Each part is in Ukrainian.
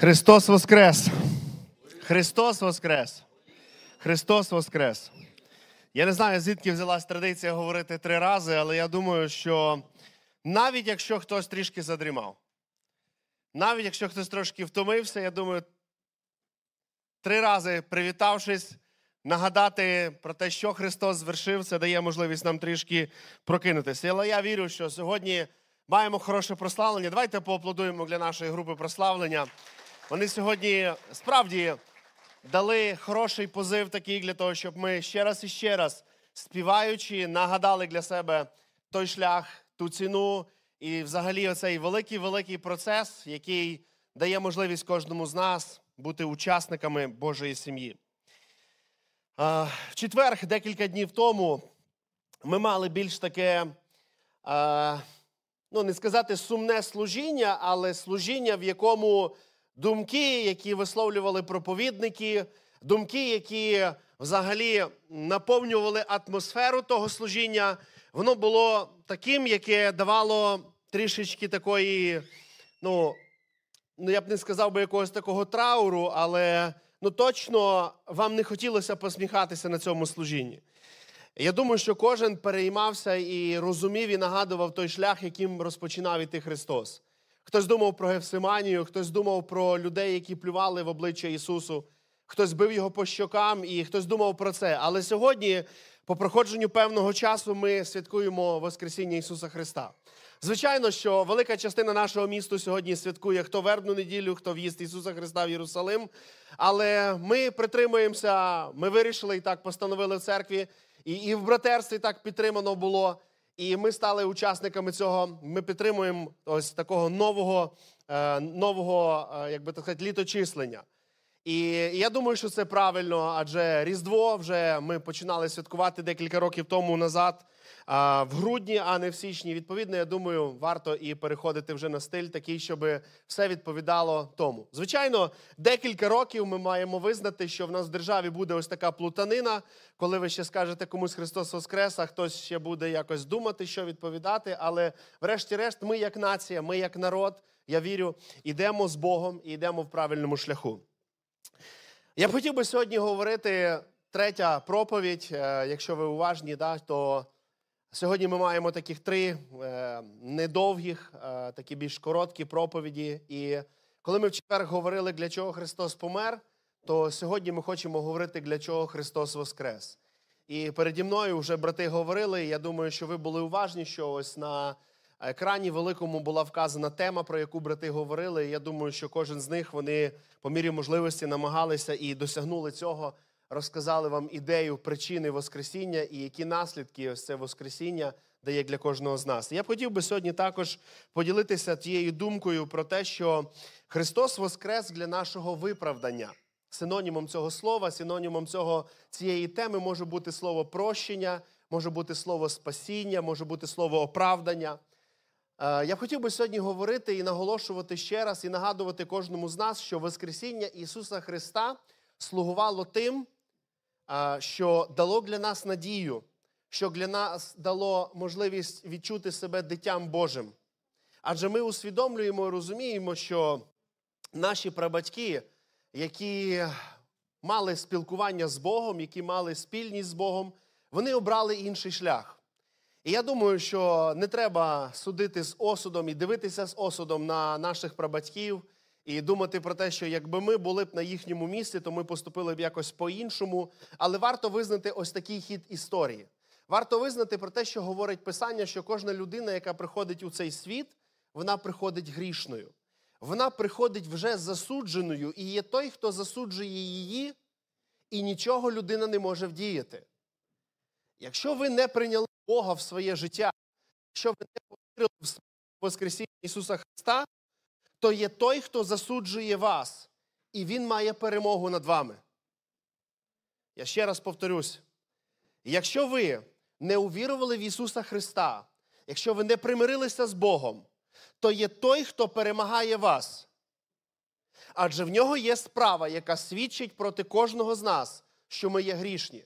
Христос Воскрес! Христос Воскрес! Христос Воскрес! Я не знаю, звідки взялась традиція говорити три рази, але я думаю, що навіть якщо хтось трішки задрімав, навіть якщо хтось трошки втомився, я думаю, три рази привітавшись, нагадати про те, що Христос звершив, це дає можливість нам трішки прокинутися. Але я вірю, що сьогодні маємо хороше прославлення. Давайте поаплодуємо для нашої групи прославлення. Вони сьогодні справді дали хороший позив такий для того, щоб ми ще раз і ще раз співаючи, нагадали для себе той шлях, ту ціну і взагалі оцей великий-великий процес, який дає можливість кожному з нас бути учасниками Божої сім'ї. В четвер, декілька днів тому, ми мали більш таке, ну не сказати сумне служіння, але служіння, в якому думки, які висловлювали проповідники, думки, які взагалі наповнювали атмосферу того служіння, воно було таким, яке давало трішечки такої, ну, ну я б не сказав би якогось такого трауру, але ну точно вам не хотілося посміхатися на цьому служінні. Я думаю, що кожен переймався і розумів і нагадував той шлях, яким розпочинав іти Христос. Хтось думав про Гефсиманію, хтось думав про людей, які плювали в обличчя Ісусу, хтось бив його по щокам, і хтось думав про це. Але сьогодні, по проходженню певного часу, ми святкуємо Воскресіння Ісуса Христа. Звичайно, що велика частина нашого міста сьогодні святкує хто вербну неділю, хто в'їзд Ісуса Христа в Єрусалим. Але ми притримуємося, ми вирішили і так постановили в церкві, і, і в братерстві так підтримано було. І ми стали учасниками цього. Ми підтримуємо ось такого нового, е, нового, е, як би так сказати, літочислення. І я думаю, що це правильно, адже Різдво вже ми починали святкувати декілька років тому назад в грудні, а не в січні. Відповідно, я думаю, варто і переходити вже на стиль такий, щоб все відповідало тому. Звичайно, декілька років ми маємо визнати, що в нас в державі буде ось така плутанина, коли ви ще скажете комусь Христос Воскрес, а хтось ще буде якось думати, що відповідати. Але, врешті-решт, ми, як нація, ми як народ, я вірю, йдемо з Богом і йдемо в правильному шляху. Я б хотів би сьогодні говорити третя проповідь. Е, якщо ви уважні, да, то Сьогодні ми маємо таких три е, недовгих, е, такі більш короткі проповіді. І коли ми в четвер говорили, для чого Христос помер, то сьогодні ми хочемо говорити, для чого Христос Воскрес. І переді мною вже брати говорили. Я думаю, що ви були уважні, що ось на екрані великому була вказана тема, про яку брати говорили. Я думаю, що кожен з них вони по мірі можливості намагалися і досягнули цього розказали вам ідею причини Воскресіння і які наслідки ось це Воскресіння дає для кожного з нас. Я б хотів би сьогодні також поділитися тією думкою про те, що Христос Воскрес для нашого виправдання. Синонімом цього слова, синонімом цього, цієї теми може бути слово прощення, може бути слово спасіння, може бути слово оправдання. Е, я хотів би сьогодні говорити і наголошувати ще раз, і нагадувати кожному з нас, що Воскресіння Ісуса Христа слугувало тим, що дало для нас надію, що для нас дало можливість відчути себе дитям Божим. Адже ми усвідомлюємо і розуміємо, що наші прабатьки, які мали спілкування з Богом, які мали спільність з Богом, вони обрали інший шлях. І я думаю, що не треба судити з осудом і дивитися з осудом на наших прабатьків і думати про те, що якби ми були б на їхньому місці, то ми поступили б якось по-іншому. Але варто визнати ось такий хід історії. Варто визнати про те, що говорить Писання, що кожна людина, яка приходить у цей світ, вона приходить грішною. Вона приходить вже засудженою, і є той, хто засуджує її, і нічого людина не може вдіяти. Якщо ви не прийняли Бога в своє життя, якщо ви не повірили в Воскресіння Ісуса Христа, то є той, хто засуджує вас, і Він має перемогу над вами. Я ще раз повторюсь: якщо ви не увірували в Ісуса Христа, якщо ви не примирилися з Богом, то є той, хто перемагає вас. Адже в нього є справа, яка свідчить проти кожного з нас, що ми є грішні.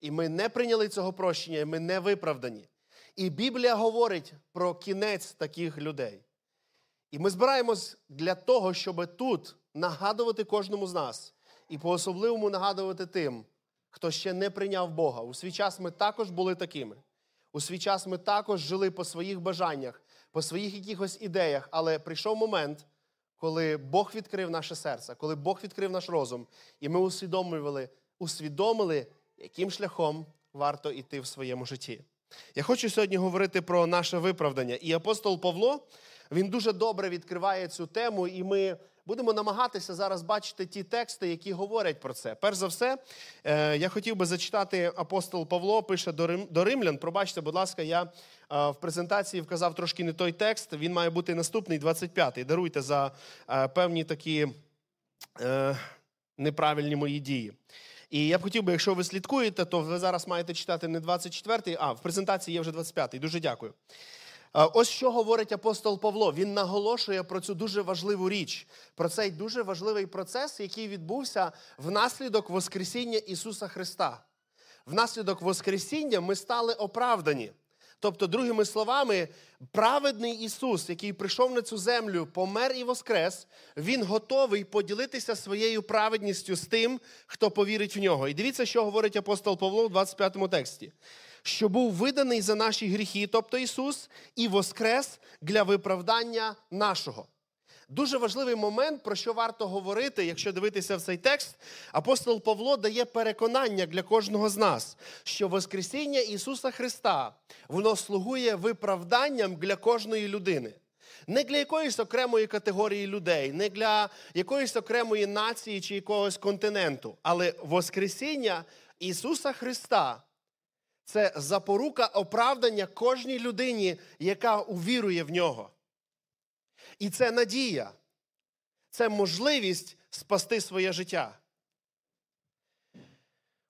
І ми не прийняли цього прощення, і ми не виправдані. І Біблія говорить про кінець таких людей. І ми збираємось для того, щоб тут нагадувати кожному з нас і по-особливому нагадувати тим, хто ще не прийняв Бога. У свій час ми також були такими. У свій час ми також жили по своїх бажаннях, по своїх якихось ідеях, але прийшов момент, коли Бог відкрив наше серце, коли Бог відкрив наш розум, і ми усвідомлювали, усвідомили, яким шляхом варто йти в своєму житті. Я хочу сьогодні говорити про наше виправдання. І апостол Павло він дуже добре відкриває цю тему, і ми будемо намагатися зараз бачити ті тексти, які говорять про це. Перш за все, е, я хотів би зачитати апостол Павло, пише до римлян. Пробачте, будь ласка, я е, в презентації вказав трошки не той текст. Він має бути наступний, 25-й. Даруйте за е, певні такі неправильні мої дії. І я б хотів би, якщо ви слідкуєте, то ви зараз маєте читати не 24-й, а в презентації є вже 25-й. Дуже дякую. Ось що говорить апостол Павло. Він наголошує про цю дуже важливу річ, про цей дуже важливий процес, який відбувся внаслідок Воскресіння Ісуса Христа. Внаслідок Воскресіння ми стали оправдані. Тобто, другими словами, праведний Ісус, який прийшов на цю землю, помер і воскрес, Він готовий поділитися своєю праведністю з тим, хто повірить в нього. І дивіться, що говорить апостол Павло в 25 му тексті що був виданий за наші гріхи, тобто Ісус, і воскрес для виправдання нашого. Дуже важливий момент, про що варто говорити, якщо дивитися в цей текст, апостол Павло дає переконання для кожного з нас, що Воскресіння Ісуса Христа воно слугує виправданням для кожної людини. Не для якоїсь окремої категорії людей, не для якоїсь окремої нації чи якогось континенту, але Воскресіння Ісуса Христа це запорука оправдання кожній людині, яка увірує в нього. І це надія, це можливість спасти своє життя.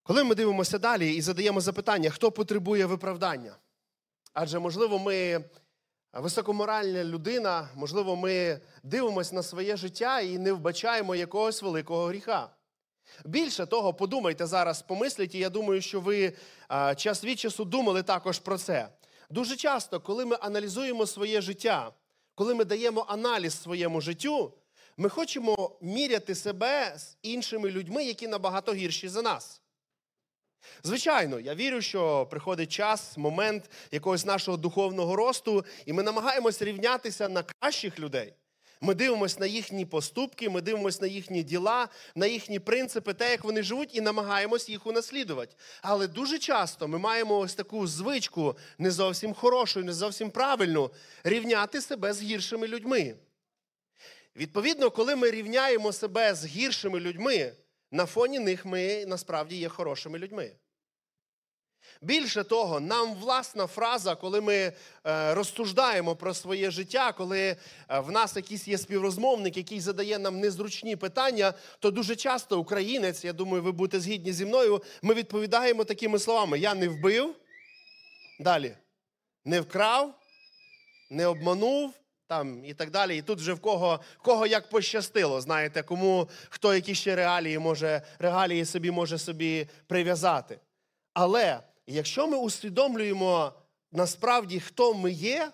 Коли ми дивимося далі і задаємо запитання, хто потребує виправдання? Адже, можливо, ми високоморальна людина, можливо, ми дивимося на своє життя і не вбачаємо якогось великого гріха. Більше того, подумайте зараз, помисліть, і я думаю, що ви час від часу думали також про це. Дуже часто, коли ми аналізуємо своє життя, коли ми даємо аналіз своєму життю, ми хочемо міряти себе з іншими людьми, які набагато гірші за нас. Звичайно, я вірю, що приходить час, момент якогось нашого духовного росту, і ми намагаємося рівнятися на кращих людей. Ми дивимося на їхні поступки, ми дивимося на їхні діла, на їхні принципи, те, як вони живуть, і намагаємось їх унаслідувати. Але дуже часто ми маємо ось таку звичку, не зовсім хорошу, не зовсім правильну, рівняти себе з гіршими людьми. Відповідно, коли ми рівняємо себе з гіршими людьми, на фоні них ми насправді є хорошими людьми. Більше того, нам власна фраза, коли ми е, розсуждаємо про своє життя, коли е, в нас якийсь є співрозмовник, який задає нам незручні питання, то дуже часто українець, я думаю, ви будете згідні зі мною, ми відповідаємо такими словами: Я не вбив, далі не вкрав, не обманув. Там і так далі. І тут вже в кого кого як пощастило, знаєте, кому хто які ще реалії може, реалії собі може собі прив'язати. Але якщо ми усвідомлюємо насправді, хто ми є,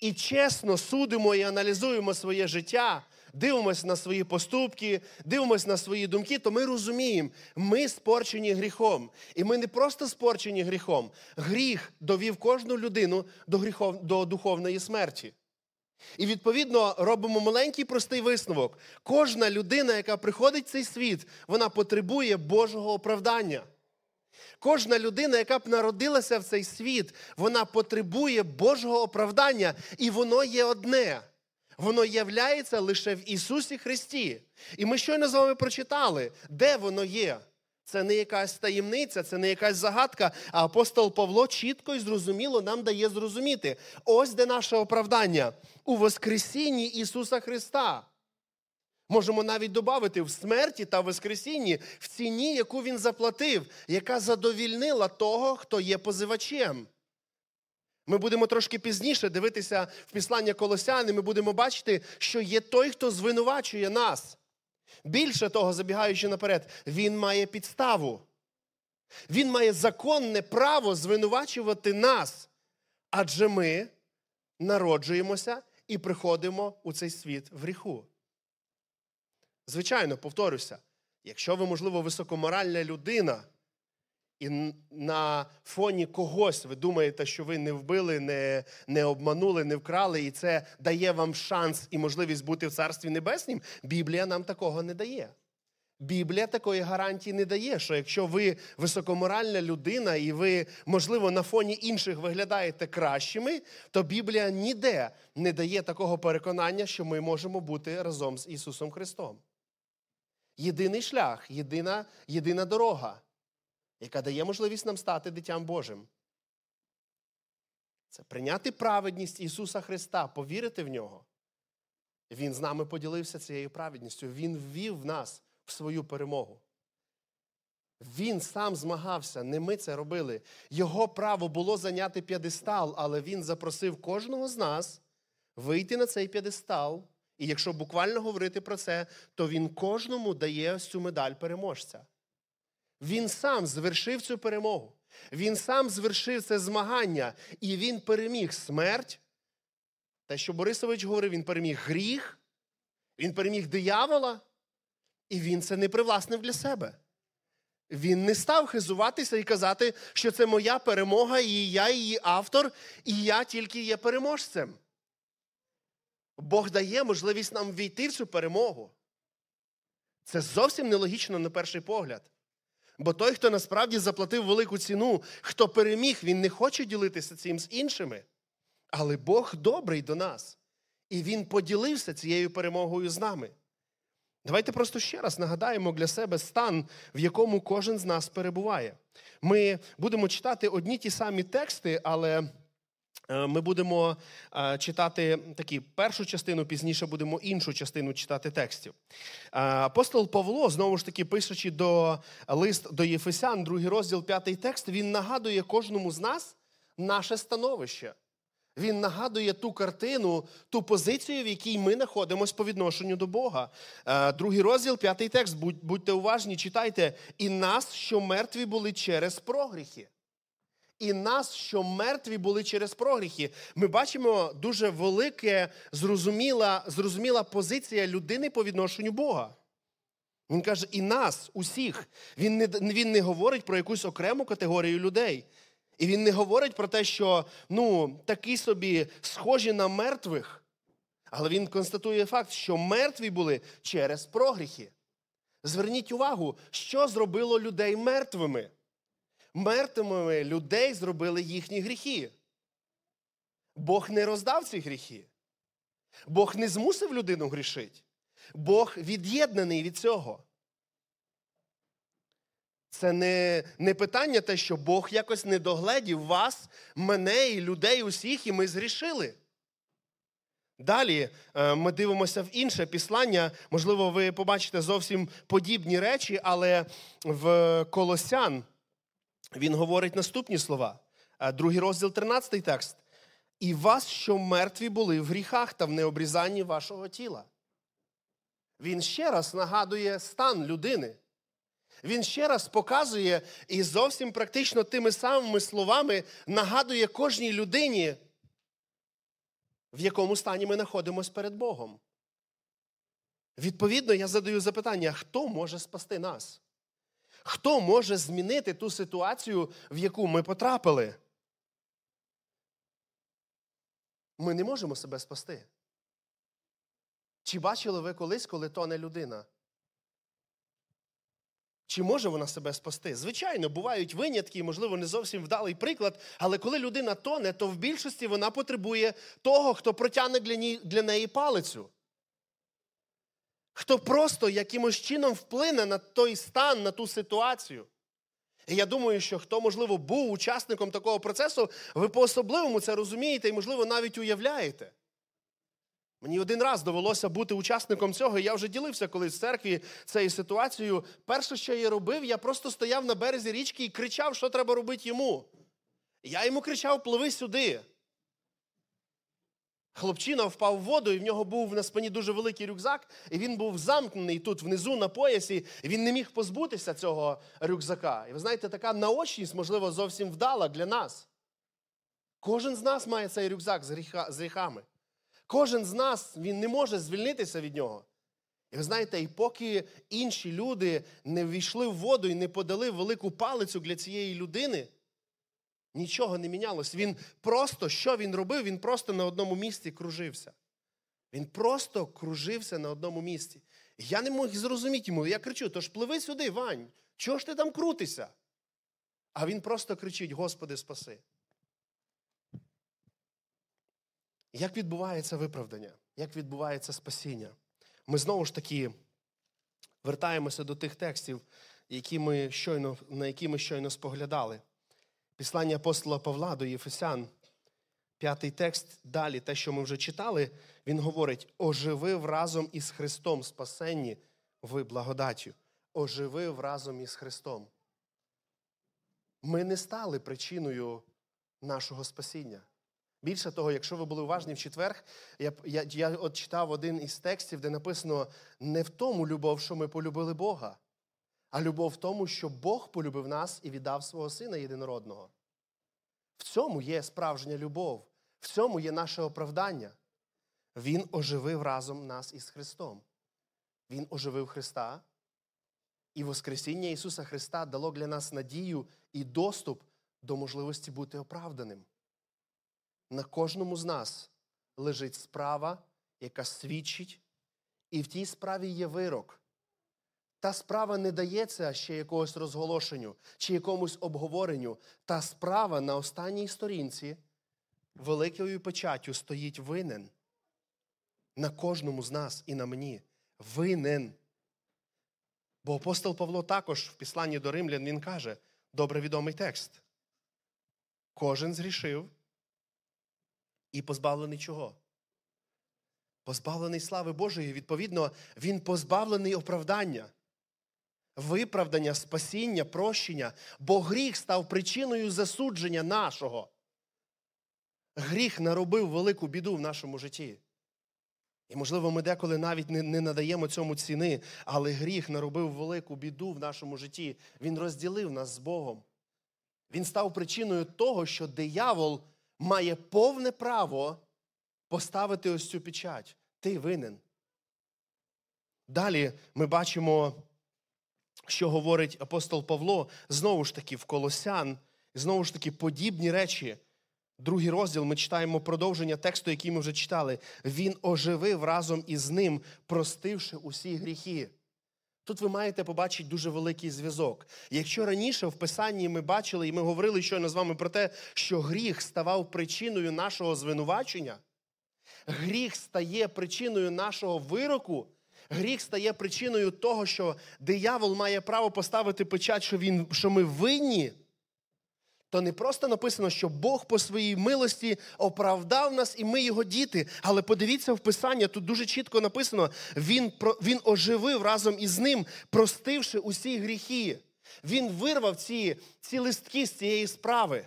і чесно судимо і аналізуємо своє життя, дивимося на свої поступки, дивимося на свої думки, то ми розуміємо, ми спорчені гріхом. І ми не просто спорчені гріхом. Гріх довів кожну людину до, гріхов, до духовної смерті. І, відповідно, робимо маленький простий висновок. Кожна людина, яка приходить в цей світ, вона потребує Божого оправдання. Кожна людина, яка б народилася в цей світ, вона потребує Божого оправдання, і воно є одне. Воно являється лише в Ісусі Христі. І ми щойно з вами прочитали, де воно є. Це не якась таємниця, це не якась загадка. А апостол Павло чітко і зрозуміло нам дає зрозуміти. Ось де наше оправдання у Воскресінні Ісуса Христа. Можемо навіть додати в смерті та Воскресінні в ціні, яку він заплатив, яка задовільнила того, хто є позивачем. Ми будемо трошки пізніше дивитися в післання Колосяни, ми будемо бачити, що є той, хто звинувачує нас. Більше того, забігаючи наперед, він має підставу. Він має законне право звинувачувати нас. Адже ми народжуємося і приходимо у цей світ в гріху. Звичайно, повторюся, якщо ви, можливо, високоморальна людина, і на фоні когось ви думаєте, що ви не вбили, не не обманули, не вкрали, і це дає вам шанс і можливість бути в Царстві Небеснім, Біблія нам такого не дає. Біблія такої гарантії не дає, що якщо ви високоморальна людина і ви, можливо, на фоні інших виглядаєте кращими, то Біблія ніде не дає такого переконання, що ми можемо бути разом з Ісусом Христом. Єдиний шлях, єдина, єдина дорога, яка дає можливість нам стати дитям Божим. Це прийняти праведність Ісуса Христа, повірити в нього. Він з нами поділився цією праведністю. Він ввів нас в свою перемогу. Він сам змагався, не ми це робили. Його право було зайняти п'єдестал, але він запросив кожного з нас вийти на цей п'єдестал. І якщо буквально говорити про це, то він кожному дає ось цю медаль переможця. Він сам звершив цю перемогу. Він сам звершив це змагання, і він переміг смерть. Те, що Борисович говорив, він переміг гріх, він переміг диявола, і він це не привласнив для себе. Він не став хизуватися і казати, що це моя перемога, і я її автор, і я тільки є переможцем. Бог дає можливість нам війти в цю перемогу. Це зовсім нелогічно на перший погляд. Бо той, хто насправді заплатив велику ціну, хто переміг, він не хоче ділитися цим з іншими. Але Бог добрий до нас. І Він поділився цією перемогою з нами. Давайте просто ще раз нагадаємо для себе стан, в якому кожен з нас перебуває. Ми будемо читати одні ті самі тексти, але ми будемо е, читати такі першу частину, пізніше будемо іншу частину читати текстів. Е, апостол Павло, знову ж таки, пишучи до лист до Єфесян, другий розділ, п'ятий текст, він нагадує кожному з нас наше становище. Він нагадує ту картину, ту позицію, в якій ми знаходимося по відношенню до Бога. Е, другий розділ, п'ятий текст. Будьте уважні, читайте. І нас, що мертві були через прогріхи. І нас, що мертві були через прогріхи. Ми бачимо дуже велика, зрозуміла, зрозуміла позиція людини по відношенню Бога. Він каже, і нас, усіх. Він не, Він не говорить про якусь окрему категорію людей. І він не говорить про те, що ну, такі собі схожі на мертвих, але він констатує факт, що мертві були через прогріхи. Зверніть увагу, що зробило людей мертвими. Мертвими людей зробили їхні гріхи. Бог не роздав ці гріхи. Бог не змусив людину грішити. Бог від'єднаний від цього. Це не не питання те, що Бог якось не догледів вас, мене і людей усіх, і ми згрішили. Далі е, ми дивимося в інше післання. Можливо, ви побачите зовсім подібні речі, але в Колосян він говорить наступні слова. Е, другий розділ, 13 текст. І вас, що мертві були в гріхах та в необрізанні вашого тіла. Він ще раз нагадує стан людини. Він ще раз показує і зовсім практично тими самими словами нагадує кожній людині, в якому стані ми знаходимося перед Богом. Відповідно, я задаю запитання: хто може спасти нас? Хто може змінити ту ситуацію, в яку ми потрапили? Ми не можемо себе спасти. Чи бачили ви колись, коли тоне людина? Чи може вона себе спасти? Звичайно, бувають винятки, можливо, не зовсім вдалий приклад, але коли людина тоне, то в більшості вона потребує того, хто протягне для неї палицю. Хто просто якимось чином вплине на той стан, на ту ситуацію. І я думаю, що хто, можливо, був учасником такого процесу, ви по-особливому це розумієте і, можливо, навіть уявляєте. Мені один раз довелося бути учасником цього, і я вже ділився колись в церкві цією ситуацією. Перше, що я робив, я просто стояв на березі річки і кричав, що треба робити йому. Я йому кричав: пливи сюди. Хлопчина впав в воду, і в нього був на спині дуже великий рюкзак, і він був замкнений тут внизу на поясі, і він не міг позбутися цього рюкзака. І ви знаєте, така наочність, можливо, зовсім вдала для нас. Кожен з нас має цей рюкзак з гріхами. Кожен з нас він не може звільнитися від нього. І ви знаєте, і поки інші люди не ввійшли в воду і не подали велику палицю для цієї людини, нічого не мінялось. Він просто, що він робив? Він просто на одному місці кружився. Він просто кружився на одному місці. Я не мог зрозуміти йому. Я кричу: тож пливи сюди, Вань, чого ж ти там крутишся? А він просто кричить: Господи, спаси. Як відбувається виправдання? Як відбувається спасіння? Ми знову ж таки вертаємося до тих текстів, які ми щойно, на які ми щойно споглядали. Післання апостола Павла до Єфесян, п'ятий текст, далі, те, що ми вже читали, він говорить: оживив разом із Христом спасенні ви благодаттю. Оживив разом із Христом. Ми не стали причиною нашого спасіння. Більше того, якщо ви були уважні в четвер, я я, я от читав один із текстів, де написано не в тому любов, що ми полюбили Бога, а любов в тому, що Бог полюбив нас і віддав свого Сина єдинородного. В цьому є справжня любов, в цьому є наше оправдання. Він оживив разом нас із Христом. Він оживив Христа, і Воскресіння Ісуса Христа дало для нас надію і доступ до можливості бути оправданим. На кожному з нас лежить справа, яка свідчить, і в тій справі є вирок. Та справа не дається ще якогось розголошенню чи якомусь обговоренню. Та справа на останній сторінці великою печаттю стоїть винен. На кожному з нас і на мені. Винен. Бо апостол Павло також в післанні до римлян він каже добре відомий текст. Кожен зрішив і позбавлений чого? Позбавлений слави Божої, відповідно, він позбавлений оправдання, виправдання, спасіння, прощення, бо гріх став причиною засудження нашого. Гріх наробив велику біду в нашому житті. І, можливо, ми деколи навіть не, не надаємо цьому ціни, але гріх наробив велику біду в нашому житті. Він розділив нас з Богом. Він став причиною того, що диявол має повне право поставити ось цю печать. Ти винен. Далі ми бачимо, що говорить апостол Павло, знову ж таки, в Колосян, знову ж таки, подібні речі. Другий розділ ми читаємо продовження тексту, який ми вже читали. Він оживив разом із ним, простивши усі гріхи. Тут ви маєте побачити дуже великий зв'язок. Якщо раніше в Писанні ми бачили, і ми говорили щойно з вами про те, що гріх ставав причиною нашого звинувачення, гріх стає причиною нашого вироку, гріх стає причиною того, що диявол має право поставити печать, що, він, що ми винні то не просто написано, що Бог по своїй милості оправдав нас і ми його діти. Але подивіться в Писання, тут дуже чітко написано: Він він оживив разом із ним, простивши усі гріхи. Він вирвав ці, ці листки з цієї справи.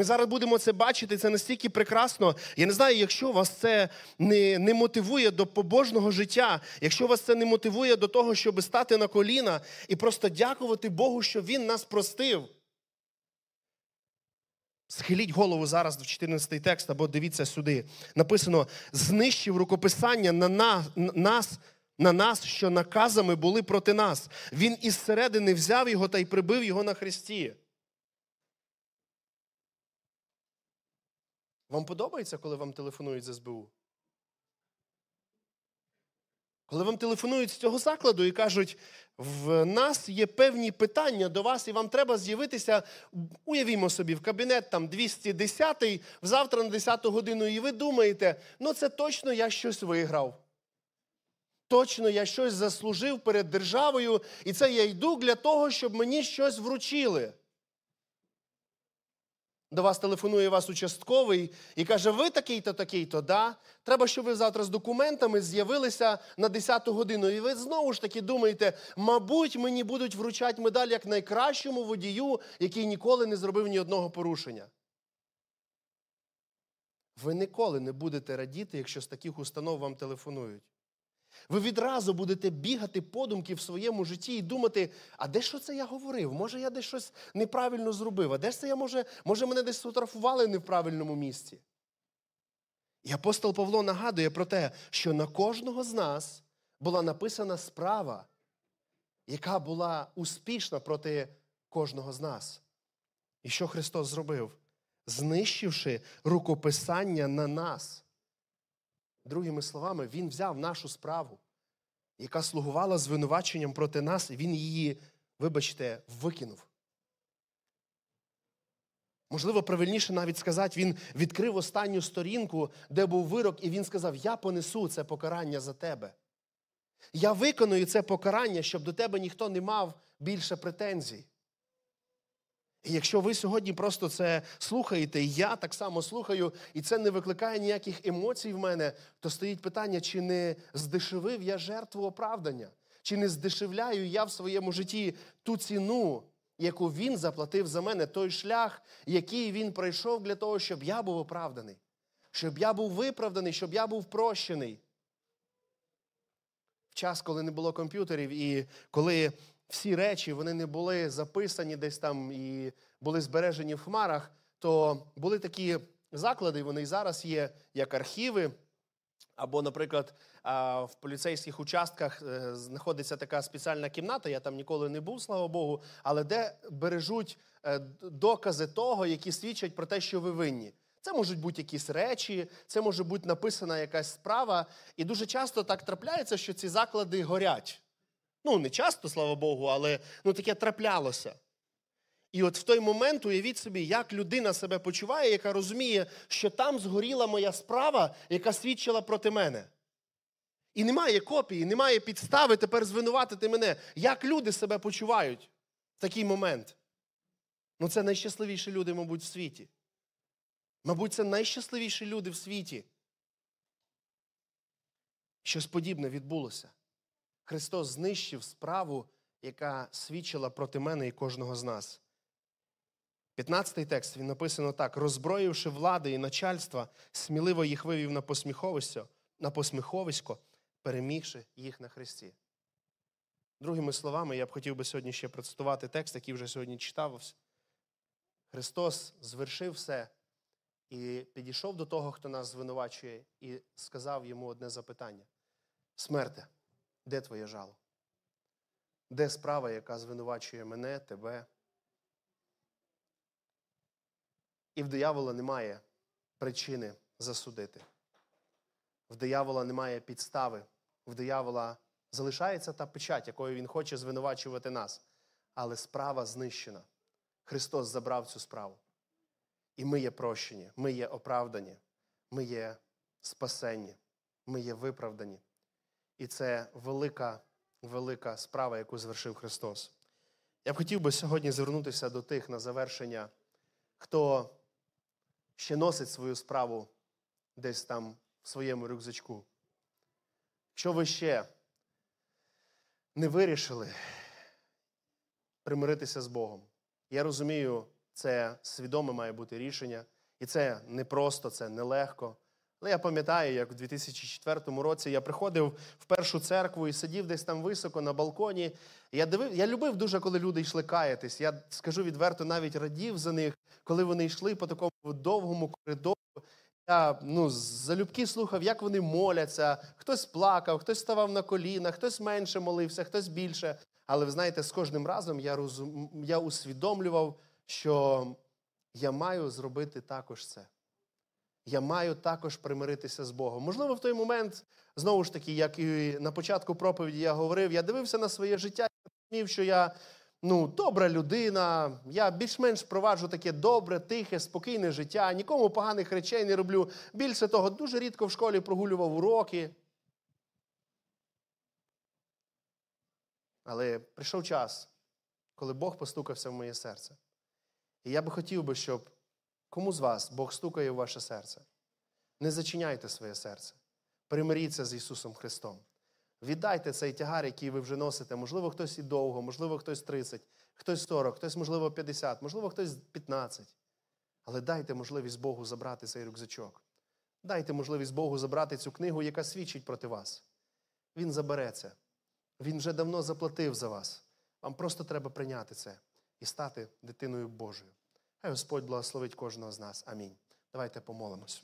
Ми зараз будемо це бачити, це настільки прекрасно. Я не знаю, якщо вас це не не мотивує до побожного життя, якщо вас це не мотивує до того, щоб стати на коліна і просто дякувати Богу, що Він нас простив. Схиліть голову зараз в 14 текст, або дивіться сюди. Написано: знищив рукописання на нас, на нас, що наказами були проти нас. Він із середини взяв його та й прибив його на хресті. Вам подобається, коли вам телефонують з СБУ? Коли вам телефонують з цього закладу і кажуть, в нас є певні питання до вас, і вам треба з'явитися, уявімо собі, в кабінет там 210-й, завтра на 10 годину, і ви думаєте, ну це точно я щось виграв. Точно я щось заслужив перед державою, і це я йду для того, щоб мені щось вручили. До вас телефонує вас участковий і каже, ви такий-то, такий-то, да? Треба, щоб ви завтра з документами з'явилися на 10 годину. І ви знову ж таки думаєте, мабуть, мені будуть вручати медаль як найкращому водію, який ніколи не зробив ні одного порушення. Ви ніколи не будете радіти, якщо з таких установ вам телефонують. Ви відразу будете бігати подумки в своєму житті і думати, а де що це я говорив? Може, я десь щось неправильно зробив? А де ж це я може, може, мене десь сфотографували не в правильному місці? І апостол Павло нагадує про те, що на кожного з нас була написана справа, яка була успішна проти кожного з нас. І що Христос зробив? Знищивши рукописання на нас. Другими словами, Він взяв нашу справу, яка слугувала звинуваченням проти нас, і Він її, вибачте, викинув. Можливо, правильніше навіть сказати, він відкрив останню сторінку, де був вирок, і він сказав: Я понесу це покарання за тебе. Я виконую це покарання, щоб до тебе ніхто не мав більше претензій. І якщо ви сьогодні просто це слухаєте, і я так само слухаю, і це не викликає ніяких емоцій в мене, то стоїть питання, чи не здешевив я жертву оправдання, чи не здешевляю я в своєму житті ту ціну, яку він заплатив за мене, той шлях, який він пройшов для того, щоб я був оправданий, щоб я був виправданий, щоб я був прощений. В час, коли не було комп'ютерів, і коли всі речі вони не були записані десь там і були збережені в хмарах, то були такі заклади, вони і зараз є, як архіви. Або, наприклад, в поліцейських участках е, знаходиться така спеціальна кімната, я там ніколи не був, слава Богу, але де бережуть е, докази того, які свідчать про те, що ви винні. Це можуть бути якісь речі, це може бути написана якась справа. І дуже часто так трапляється, що ці заклади горять. Ну, не часто, слава Богу, але ну, таке траплялося. І от в той момент уявіть собі, як людина себе почуває, яка розуміє, що там згоріла моя справа, яка свідчила проти мене. І немає копії, немає підстави тепер звинуватити мене. Як люди себе почувають в такий момент? Ну, це найщасливіші люди, мабуть, в світі. Мабуть, це найщасливіші люди в світі. Щось подібне відбулося. Христос знищив справу, яка свідчила проти мене і кожного з нас. 15-й текст він написано так: роззброївши влади і начальства, сміливо їх вивів на посміховисько, на посміховисько, перемігши їх на Христі. Другими словами, я б хотів би сьогодні ще процитувати текст, який вже сьогодні читав. Христос звершив все і підійшов до того, хто нас звинувачує, і сказав йому одне запитання: Смерте, де твоє жало? Де справа, яка звинувачує мене, тебе? І в диявола немає причини засудити. В диявола немає підстави. В диявола залишається та печать, якою він хоче звинувачувати нас. Але справа знищена. Христос забрав цю справу. І ми є прощені, ми є оправдані, ми є спасенні, ми є виправдані. І це велика, велика справа, яку звершив Христос. Я б хотів би сьогодні звернутися до тих на завершення, хто ще носить свою справу десь там в своєму рюкзачку. Якщо ви ще не вирішили примиритися з Богом, я розумію, це свідоме має бути рішення, і це не просто, це нелегко. Але я пам'ятаю, як у 2004 році я приходив в першу церкву і сидів десь там високо на балконі. Я дивив, я любив дуже, коли люди йшли каятись. Я скажу відверто, навіть радів за них, коли вони йшли по такому довгому коридору. Я ну, залюбки слухав, як вони моляться. Хтось плакав, хтось ставав на коліна, хтось менше молився, хтось більше. Але ви знаєте, з кожним разом я розум... я усвідомлював, що я маю зробити також це я маю також примиритися з Богом. Можливо, в той момент, знову ж таки, як і на початку проповіді я говорив, я дивився на своє життя і розумів, що я ну, добра людина, я більш-менш проваджу таке добре, тихе, спокійне життя, нікому поганих речей не роблю. Більше того, дуже рідко в школі прогулював уроки. Але прийшов час, коли Бог постукався в моє серце. І я би хотів би, щоб Кому з вас Бог стукає в ваше серце? Не зачиняйте своє серце. Примиріться з Ісусом Христом. Віддайте цей тягар, який ви вже носите. Можливо, хтось і довго, можливо, хтось 30, хтось 40, хтось, можливо, 50, можливо, хтось 15. Але дайте можливість Богу забрати цей рюкзачок. Дайте можливість Богу забрати цю книгу, яка свідчить проти вас. Він забере це. Він вже давно заплатив за вас. Вам просто треба прийняти це і стати дитиною Божою. Хай Господь благословить кожного з нас. Амінь. Давайте помолимось.